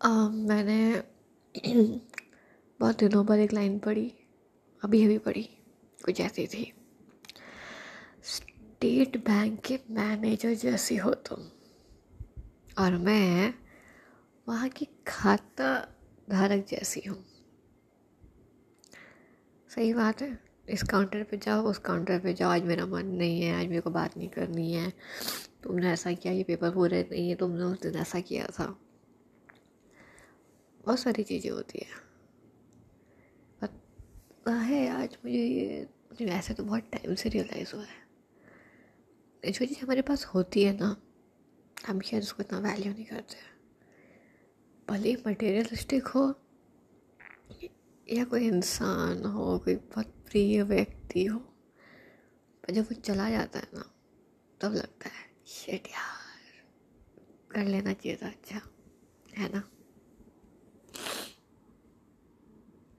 uh, मैंने बहुत दिनों बाद एक लाइन पढ़ी अभी अभी पढ़ी कुछ ऐसी थी। स्टेट बैंक के मैनेजर जैसी हो तुम। और मैं वहाँ की खाता धारक जैसी हूँ। सही बात है इस काउंटर पे जाओ उस काउंटर पे जाओ। आज मेरा मन नहीं है आज मेरे को बात नहीं करनी है। तुमने ऐसा किया ये पेपर पूरे नहीं है तुमने उस दिन ऐसा किया था। बहुत सारी चीज़ें होती है। पता है आज मुझे ये, मुझे वैसे तो बहुत टाइम से रियलाइज़ हुआ है। जो चीज़ हमारे पास होती है ना, हम शायद उसको इतना वैल्यू नहीं करते। भले ही मटेरियलिस्टिक हो, या कोई इंसान हो, कोई बहुत प्रिय व्यक्ति हो, पर जब वो चला जाता है ना, तब लगता है शेट यार, कर लेना चाहिए था अच्छा है ना?